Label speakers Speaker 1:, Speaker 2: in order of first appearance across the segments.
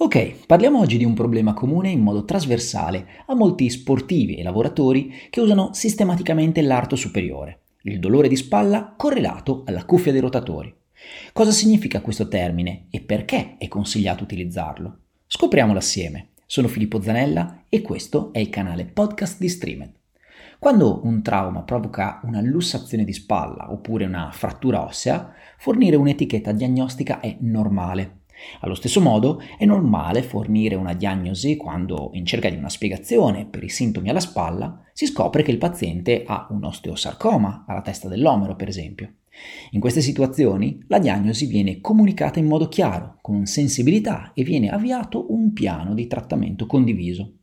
Speaker 1: Ok, parliamo oggi di un problema comune in modo trasversale a molti sportivi e lavoratori che usano sistematicamente l'arto superiore, il dolore di spalla correlato alla cuffia dei rotatori. Cosa significa questo termine e perché è consigliato utilizzarlo? Scopriamolo assieme. Sono Filippo Zanella e questo è il canale podcast di Streamed. Quando un trauma provoca una lussazione di spalla oppure una frattura ossea, fornire un'etichetta diagnostica è normale allo stesso modo è normale fornire una diagnosi quando, in cerca di una spiegazione per i sintomi alla spalla, si scopre che il paziente ha un osteosarcoma alla testa dell'omero, per esempio. In queste situazioni la diagnosi viene comunicata in modo chiaro, con sensibilità e viene avviato un piano di trattamento condiviso.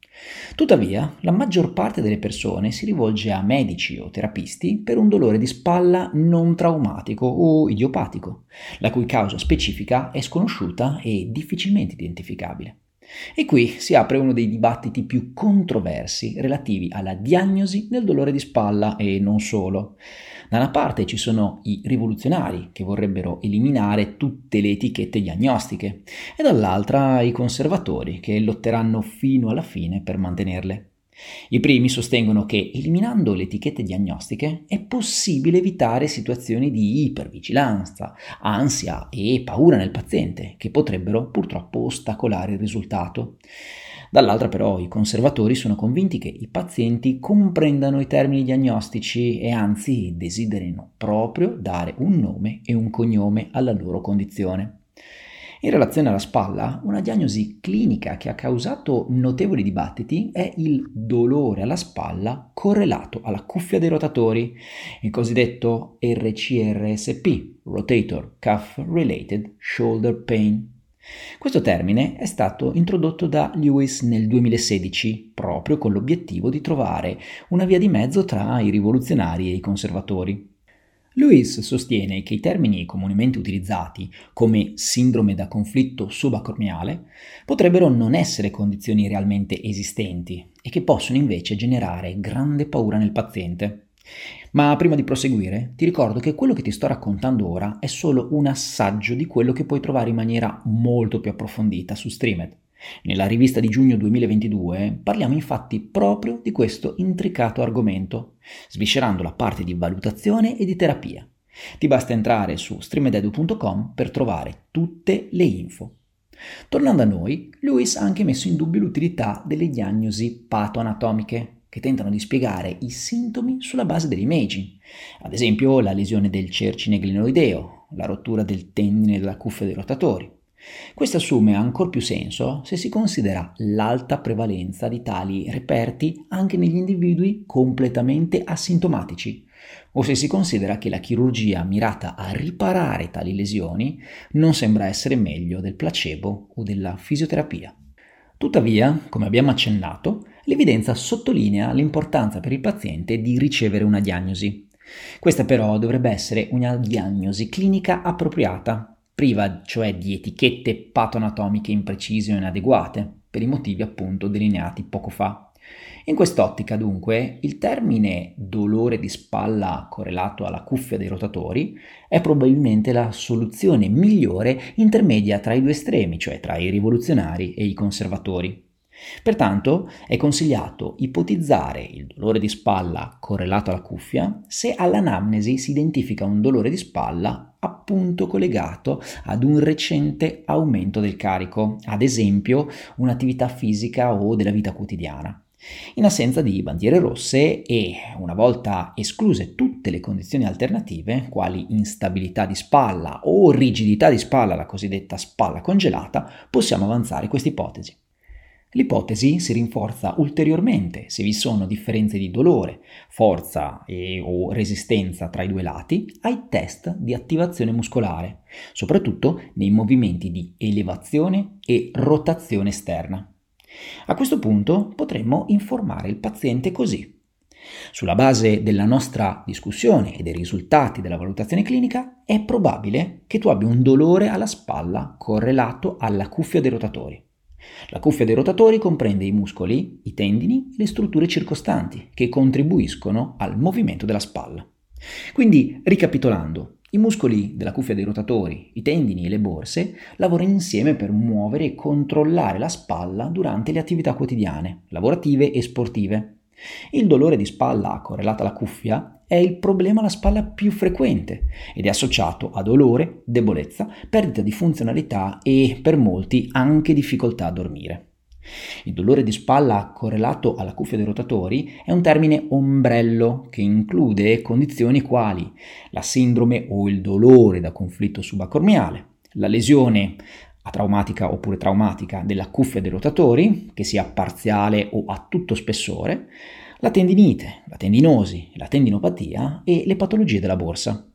Speaker 1: Tuttavia, la maggior parte delle persone si rivolge a medici o terapisti per un dolore di spalla non traumatico o idiopatico, la cui causa specifica è sconosciuta e difficilmente identificabile. E qui si apre uno dei dibattiti più controversi relativi alla diagnosi del dolore di spalla e non solo. Da una parte ci sono i rivoluzionari che vorrebbero eliminare tutte le etichette diagnostiche e dall'altra i conservatori che lotteranno fino alla fine per mantenerle. I primi sostengono che eliminando le etichette diagnostiche è possibile evitare situazioni di ipervigilanza, ansia e paura nel paziente che potrebbero purtroppo ostacolare il risultato. Dall'altra però i conservatori sono convinti che i pazienti comprendano i termini diagnostici e anzi desiderino proprio dare un nome e un cognome alla loro condizione. In relazione alla spalla, una diagnosi clinica che ha causato notevoli dibattiti è il dolore alla spalla correlato alla cuffia dei rotatori, il cosiddetto RCRSP, Rotator Cuff Related Shoulder Pain. Questo termine è stato introdotto da Lewis nel 2016 proprio con l'obiettivo di trovare una via di mezzo tra i rivoluzionari e i conservatori. Lewis sostiene che i termini comunemente utilizzati come sindrome da conflitto subacromiale potrebbero non essere condizioni realmente esistenti e che possono invece generare grande paura nel paziente. Ma prima di proseguire, ti ricordo che quello che ti sto raccontando ora è solo un assaggio di quello che puoi trovare in maniera molto più approfondita su Streamed. Nella rivista di giugno 2022 parliamo infatti proprio di questo intricato argomento, sviscerando la parte di valutazione e di terapia. Ti basta entrare su streamededu.com per trovare tutte le info. Tornando a noi, Lewis ha anche messo in dubbio l'utilità delle diagnosi patoanatomiche, che tentano di spiegare i sintomi sulla base dell'imaging, ad esempio la lesione del cercine glenoideo, la rottura del tendine della cuffia dei rotatori. Questo assume ancora più senso se si considera l'alta prevalenza di tali reperti anche negli individui completamente asintomatici, o se si considera che la chirurgia mirata a riparare tali lesioni non sembra essere meglio del placebo o della fisioterapia. Tuttavia, come abbiamo accennato, l'evidenza sottolinea l'importanza per il paziente di ricevere una diagnosi. Questa però dovrebbe essere una diagnosi clinica appropriata, priva cioè di etichette patoanatomiche imprecise o inadeguate, per i motivi appunto delineati poco fa. In quest'ottica, dunque, il termine dolore di spalla correlato alla cuffia dei rotatori è probabilmente la soluzione migliore intermedia tra i due estremi, cioè tra i rivoluzionari e i conservatori. Pertanto è consigliato ipotizzare il dolore di spalla correlato alla cuffia se all'anamnesi si identifica un dolore di spalla appunto collegato ad un recente aumento del carico, ad esempio un'attività fisica o della vita quotidiana. In assenza di bandiere rosse e una volta escluse tutte le condizioni alternative, quali instabilità di spalla o rigidità di spalla, la cosiddetta spalla congelata, possiamo avanzare questa ipotesi. L'ipotesi si rinforza ulteriormente se vi sono differenze di dolore, forza e o resistenza tra i due lati ai test di attivazione muscolare, soprattutto nei movimenti di elevazione e rotazione esterna. A questo punto potremmo informare il paziente così. Sulla base della nostra discussione e dei risultati della valutazione clinica, è probabile che tu abbia un dolore alla spalla correlato alla cuffia dei rotatori. La cuffia dei rotatori comprende i muscoli, i tendini e le strutture circostanti che contribuiscono al movimento della spalla. Quindi, ricapitolando, I muscoli della cuffia dei rotatori, i tendini e le borse lavorano insieme per muovere e controllare la spalla durante le attività quotidiane, lavorative e sportive. Il dolore di spalla correlato alla cuffia è il problema alla spalla più frequente ed è associato a dolore, debolezza, perdita di funzionalità e per molti anche difficoltà a dormire. Il dolore di spalla correlato alla cuffia dei rotatori è un termine ombrello che include condizioni quali la sindrome o il dolore da conflitto subacormiale, la lesione atraumatica oppure traumatica della cuffia dei rotatori, che sia parziale o a tutto spessore, la tendinite, la tendinosi, la tendinopatia e le patologie della borsa.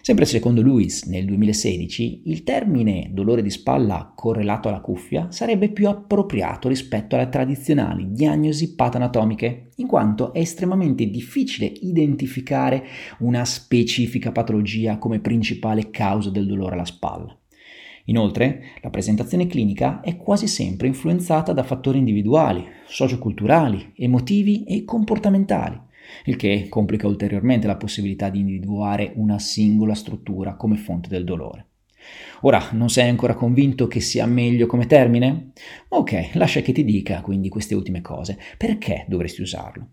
Speaker 1: Sempre secondo Lewis, nel 2016, il termine dolore di spalla correlato alla cuffia sarebbe più appropriato rispetto alle tradizionali diagnosi patanatomiche, in quanto è estremamente difficile identificare una specifica patologia come principale causa del dolore alla spalla. Inoltre, la presentazione clinica è quasi sempre influenzata da fattori individuali, socioculturali, emotivi e comportamentali, il che complica ulteriormente la possibilità di individuare una singola struttura come fonte del dolore. Ora, non sei ancora convinto che sia meglio come termine? Ok, lascia che ti dica quindi queste ultime cose. Perché dovresti usarlo?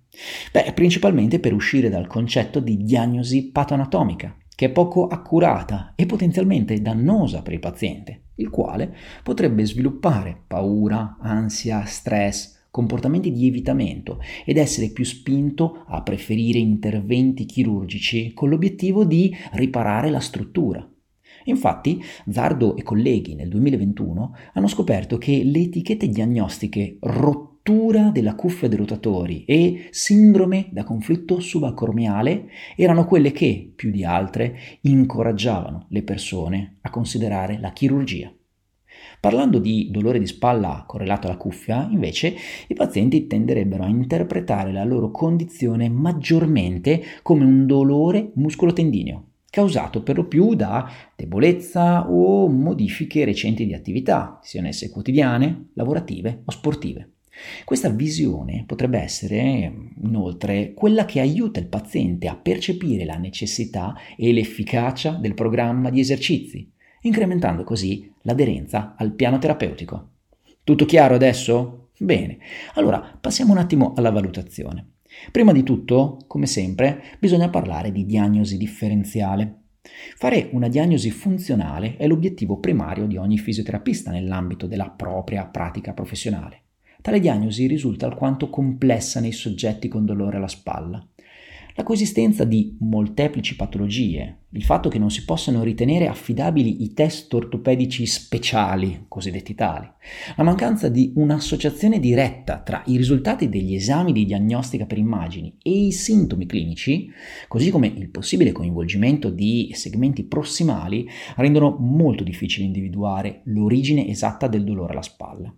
Speaker 1: Beh, principalmente per uscire dal concetto di diagnosi patoanatomica, che è poco accurata e potenzialmente dannosa per il paziente, il quale potrebbe sviluppare paura, ansia, stress, comportamenti di evitamento ed essere più spinto a preferire interventi chirurgici con l'obiettivo di riparare la struttura. Infatti, Zardo e colleghi nel 2021 hanno scoperto che le etichette diagnostiche rotture rottura della cuffia dei rotatori e sindrome da conflitto subacromiale erano quelle che, più di altre, incoraggiavano le persone a considerare la chirurgia. Parlando di dolore di spalla correlato alla cuffia, invece, i pazienti tenderebbero a interpretare la loro condizione maggiormente come un dolore muscolotendineo, causato per lo più da debolezza o modifiche recenti di attività, siano esse quotidiane, lavorative o sportive. Questa visione potrebbe essere inoltre quella che aiuta il paziente a percepire la necessità e l'efficacia del programma di esercizi, incrementando così l'aderenza al piano terapeutico. Tutto chiaro adesso? Bene, allora passiamo un attimo alla valutazione. Prima di tutto, come sempre, bisogna parlare di diagnosi differenziale. Fare una diagnosi funzionale è l'obiettivo primario di ogni fisioterapista nell'ambito della propria pratica professionale. Tale diagnosi risulta alquanto complessa nei soggetti con dolore alla spalla. La coesistenza di molteplici patologie, il fatto che non si possano ritenere affidabili i test ortopedici speciali, cosiddetti tali, la mancanza di un'associazione diretta tra i risultati degli esami di diagnostica per immagini e i sintomi clinici, così come il possibile coinvolgimento di segmenti prossimali, rendono molto difficile individuare l'origine esatta del dolore alla spalla.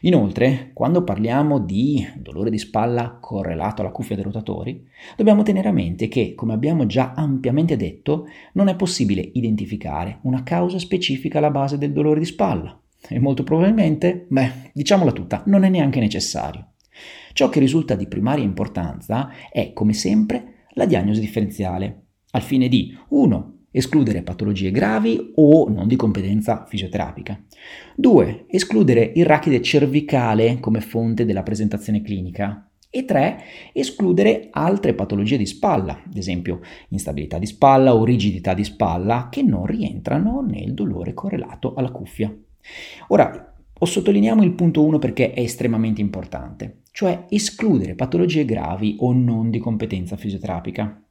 Speaker 1: Inoltre, quando parliamo di dolore di spalla correlato alla cuffia dei rotatori, dobbiamo tenere a mente che, come abbiamo già ampiamente detto, non è possibile identificare una causa specifica alla base del dolore di spalla. E molto probabilmente, beh, diciamola tutta, non è neanche necessario. Ciò che risulta di primaria importanza è, come sempre, la diagnosi differenziale, al fine di 1 escludere patologie gravi o non di competenza fisioterapica. 2. Escludere il rachide cervicale come fonte della presentazione clinica. E 3. Escludere altre patologie di spalla, ad esempio instabilità di spalla o rigidità di spalla, che non rientrano nel dolore correlato alla cuffia. Ora, sottolineiamo il punto 1 perché è estremamente importante, cioè escludere patologie gravi o non di competenza fisioterapica.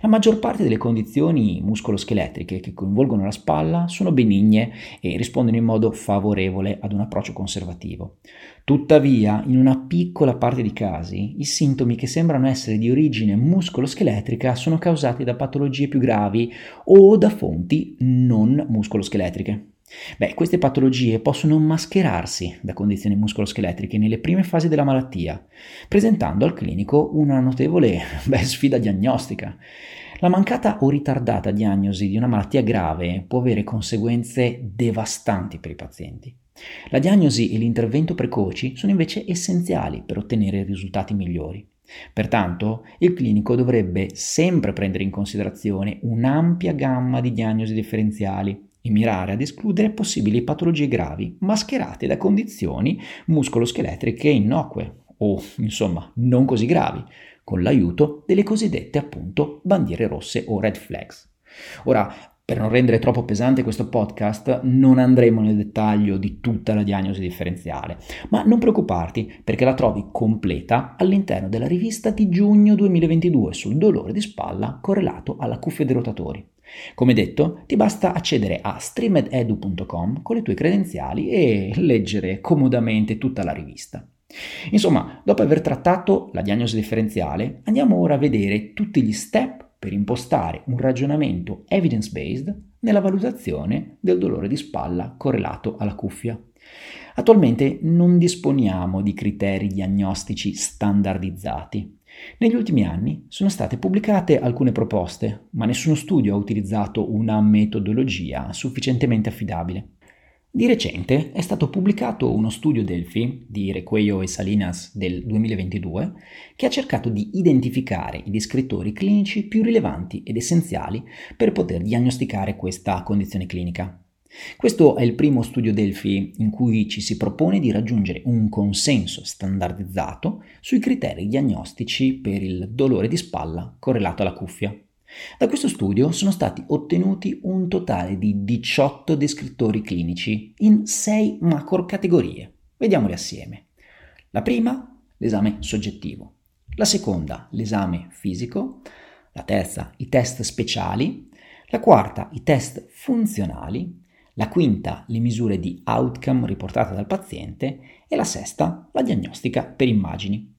Speaker 1: La maggior parte delle condizioni muscoloscheletriche che coinvolgono la spalla sono benigne e rispondono in modo favorevole ad un approccio conservativo. Tuttavia, in una piccola parte di casi, i sintomi che sembrano essere di origine muscoloscheletrica sono causati da patologie più gravi o da fonti non muscoloscheletriche. Beh, queste patologie possono mascherarsi da condizioni muscoloscheletriche nelle prime fasi della malattia, presentando al clinico una notevole beh, sfida diagnostica. La mancata o ritardata diagnosi di una malattia grave può avere conseguenze devastanti per i pazienti. La diagnosi e l'intervento precoci sono invece essenziali per ottenere risultati migliori. Pertanto, il clinico dovrebbe sempre prendere in considerazione un'ampia gamma di diagnosi differenziali e mirare ad escludere possibili patologie gravi mascherate da condizioni muscoloscheletriche innocue o, insomma, non così gravi, con l'aiuto delle cosiddette appunto bandiere rosse o red flags. Ora, per non rendere troppo pesante questo podcast, non andremo nel dettaglio di tutta la diagnosi differenziale, ma non preoccuparti perché la trovi completa all'interno della rivista di giugno 2022 sul dolore di spalla correlato alla cuffia dei rotatori. Come detto, ti basta accedere a streamededu.com con le tue credenziali e leggere comodamente tutta la rivista. Insomma, dopo aver trattato la diagnosi differenziale, andiamo ora a vedere tutti gli step per impostare un ragionamento evidence-based nella valutazione del dolore di spalla correlato alla cuffia. Attualmente non disponiamo di criteri diagnostici standardizzati. Negli ultimi anni sono state pubblicate alcune proposte, ma nessuno studio ha utilizzato una metodologia sufficientemente affidabile. Di recente è stato pubblicato uno studio Delphi di Requeio e Salinas del 2022 che ha cercato di identificare i descrittori clinici più rilevanti ed essenziali per poter diagnosticare questa condizione clinica. Questo è il primo studio Delphi in cui ci si propone di raggiungere un consenso standardizzato sui criteri diagnostici per il dolore di spalla correlato alla cuffia. Da questo studio sono stati ottenuti un totale di 18 descrittori clinici in 6 macro categorie. Vediamoli assieme. La prima, l'esame soggettivo. La seconda, l'esame fisico. La terza, i test speciali. La quarta, i test funzionali. La quinta, le misure di outcome riportate dal paziente. E la sesta, la diagnostica per immagini.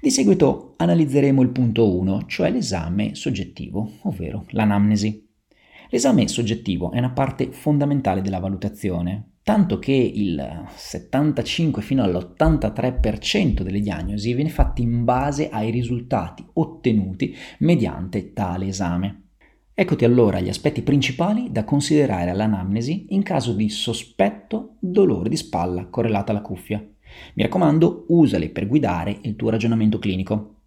Speaker 1: Di seguito analizzeremo il punto 1, cioè l'esame soggettivo, ovvero l'anamnesi. L'esame soggettivo è una parte fondamentale della valutazione, tanto che il 75 fino all'83% delle diagnosi viene fatta in base ai risultati ottenuti mediante tale esame. Eccoti allora gli aspetti principali da considerare all'anamnesi in caso di sospetto dolore di spalla correlata alla cuffia. Mi raccomando, usali per guidare il tuo ragionamento clinico.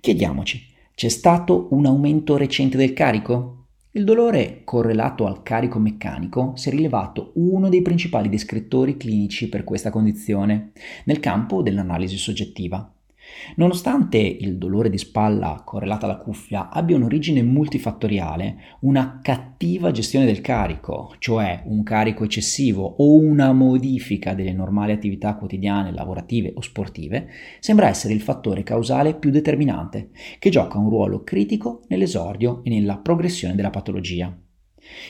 Speaker 1: Chiediamoci, c'è stato un aumento recente del carico? Il dolore correlato al carico meccanico si è rilevato uno dei principali descrittori clinici per questa condizione nel campo dell'analisi soggettiva. Nonostante il dolore di spalla correlato alla cuffia abbia un'origine multifattoriale, una cattiva gestione del carico, cioè un carico eccessivo o una modifica delle normali attività quotidiane, lavorative o sportive, sembra essere il fattore causale più determinante, che gioca un ruolo critico nell'esordio e nella progressione della patologia.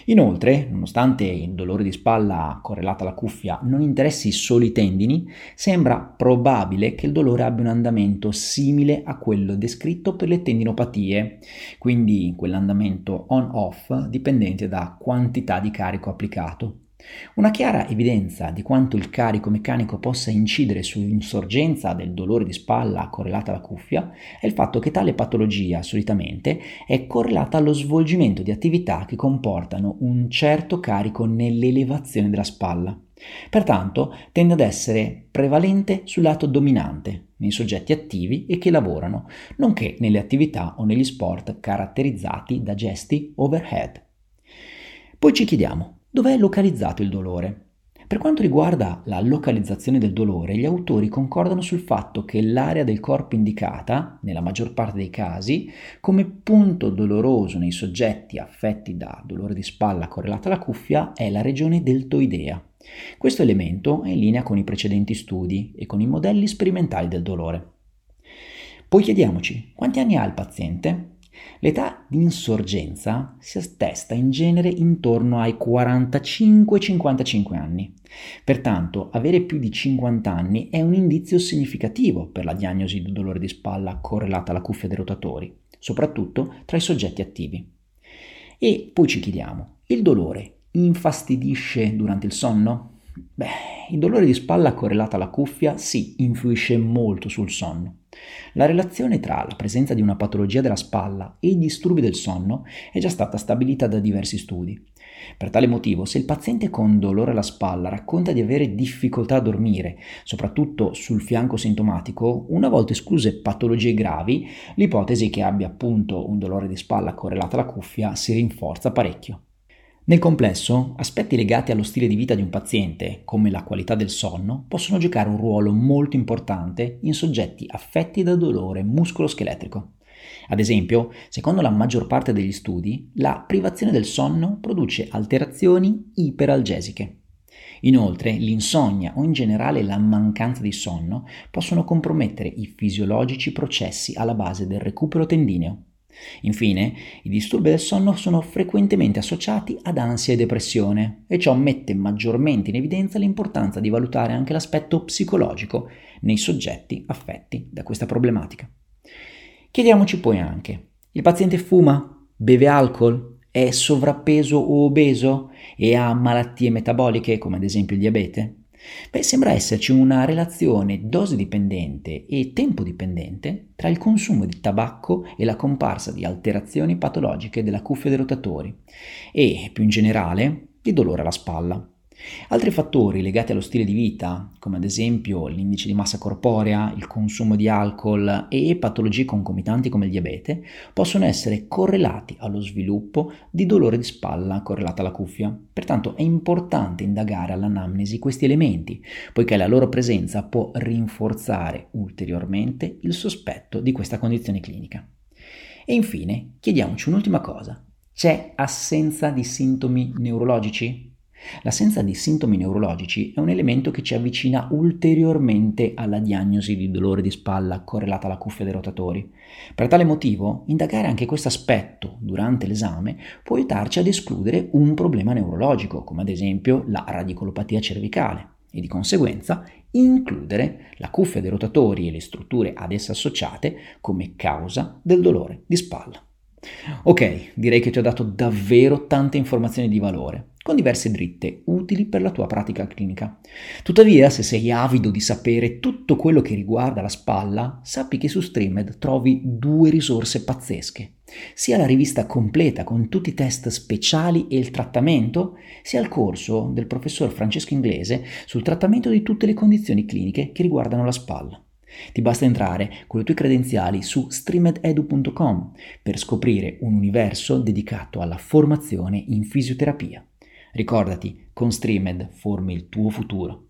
Speaker 1: Inoltre, nonostante il dolore di spalla correlato alla cuffia non interessi solo i tendini, sembra probabile che il dolore abbia un andamento simile a quello descritto per le tendinopatie, quindi quell'andamento on-off dipendente da quantità di carico applicato. Una chiara evidenza di quanto il carico meccanico possa incidere sull'insorgenza del dolore di spalla correlata alla cuffia è il fatto che tale patologia solitamente è correlata allo svolgimento di attività che comportano un certo carico nell'elevazione della spalla. Pertanto tende ad essere prevalente sul lato dominante nei soggetti attivi e che lavorano, nonché nelle attività o negli sport caratterizzati da gesti overhead. Poi ci chiediamo, Dov'è localizzato il dolore? Per quanto riguarda la localizzazione del dolore, gli autori concordano sul fatto che l'area del corpo indicata, nella maggior parte dei casi, come punto doloroso nei soggetti affetti da dolore di spalla correlato alla cuffia è la regione deltoidea. Questo elemento è in linea con i precedenti studi e con i modelli sperimentali del dolore. Poi chiediamoci, quanti anni ha il paziente? L'età di insorgenza si attesta in genere intorno ai 45-55 anni. Pertanto, avere più di 50 anni è un indizio significativo per la diagnosi di dolore di spalla correlata alla cuffia dei rotatori, soprattutto tra i soggetti attivi. E poi ci chiediamo, il dolore infastidisce durante il sonno? Beh, il dolore di spalla correlato alla cuffia sì, influisce molto sul sonno. La relazione tra la presenza di una patologia della spalla e i disturbi del sonno è già stata stabilita da diversi studi. Per tale motivo, se il paziente con dolore alla spalla racconta di avere difficoltà a dormire, soprattutto sul fianco sintomatico, una volta escluse patologie gravi, l'ipotesi che abbia appunto un dolore di spalla correlato alla cuffia si rinforza parecchio. Nel complesso, aspetti legati allo stile di vita di un paziente, come la qualità del sonno, possono giocare un ruolo molto importante in soggetti affetti da dolore muscoloscheletrico. Ad esempio, secondo la maggior parte degli studi, la privazione del sonno produce alterazioni iperalgesiche. Inoltre, l'insonnia o in generale la mancanza di sonno possono compromettere i fisiologici processi alla base del recupero tendineo. Infine, i disturbi del sonno sono frequentemente associati ad ansia e depressione e ciò mette maggiormente in evidenza l'importanza di valutare anche l'aspetto psicologico nei soggetti affetti da questa problematica. Chiediamoci poi anche, il paziente fuma? Beve alcol? È sovrappeso o obeso? E ha malattie metaboliche come ad esempio il diabete? Beh, sembra esserci una relazione dose dipendente e tempo dipendente tra il consumo di tabacco e la comparsa di alterazioni patologiche della cuffia dei rotatori e, più in generale, di dolore alla spalla. Altri fattori legati allo stile di vita, come ad esempio l'indice di massa corporea, il consumo di alcol e patologie concomitanti come il diabete, possono essere correlati allo sviluppo di dolore di spalla correlata alla cuffia. Pertanto è importante indagare all'anamnesi questi elementi, poiché la loro presenza può rinforzare ulteriormente il sospetto di questa condizione clinica. E infine chiediamoci un'ultima cosa. C'è assenza di sintomi neurologici? L'assenza di sintomi neurologici è un elemento che ci avvicina ulteriormente alla diagnosi di dolore di spalla correlata alla cuffia dei rotatori. Per tale motivo, indagare anche questo aspetto durante l'esame può aiutarci ad escludere un problema neurologico, come ad esempio la radicolopatia cervicale, e di conseguenza includere la cuffia dei rotatori e le strutture ad essa associate come causa del dolore di spalla. Ok, direi che ti ho dato davvero tante informazioni di valore con diverse dritte utili per la tua pratica clinica. Tuttavia, se sei avido di sapere tutto quello che riguarda la spalla, sappi che su Streamed trovi due risorse pazzesche. Sia la rivista completa con tutti i test speciali e il trattamento, sia il corso del professor Francesco Inglese sul trattamento di tutte le condizioni cliniche che riguardano la spalla. Ti basta entrare con le tue credenziali su streamededu.com per scoprire un universo dedicato alla formazione in fisioterapia. Ricordati, con Streamed formi il tuo futuro.